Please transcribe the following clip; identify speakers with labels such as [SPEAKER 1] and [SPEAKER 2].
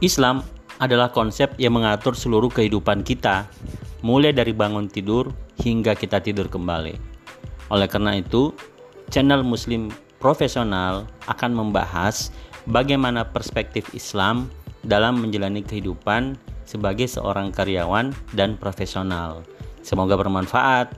[SPEAKER 1] Islam adalah konsep yang mengatur seluruh kehidupan kita, mulai dari bangun tidur hingga kita tidur kembali. Oleh karena itu, channel Muslim Profesional akan membahas bagaimana perspektif Islam dalam menjalani kehidupan sebagai seorang karyawan dan profesional. Semoga bermanfaat.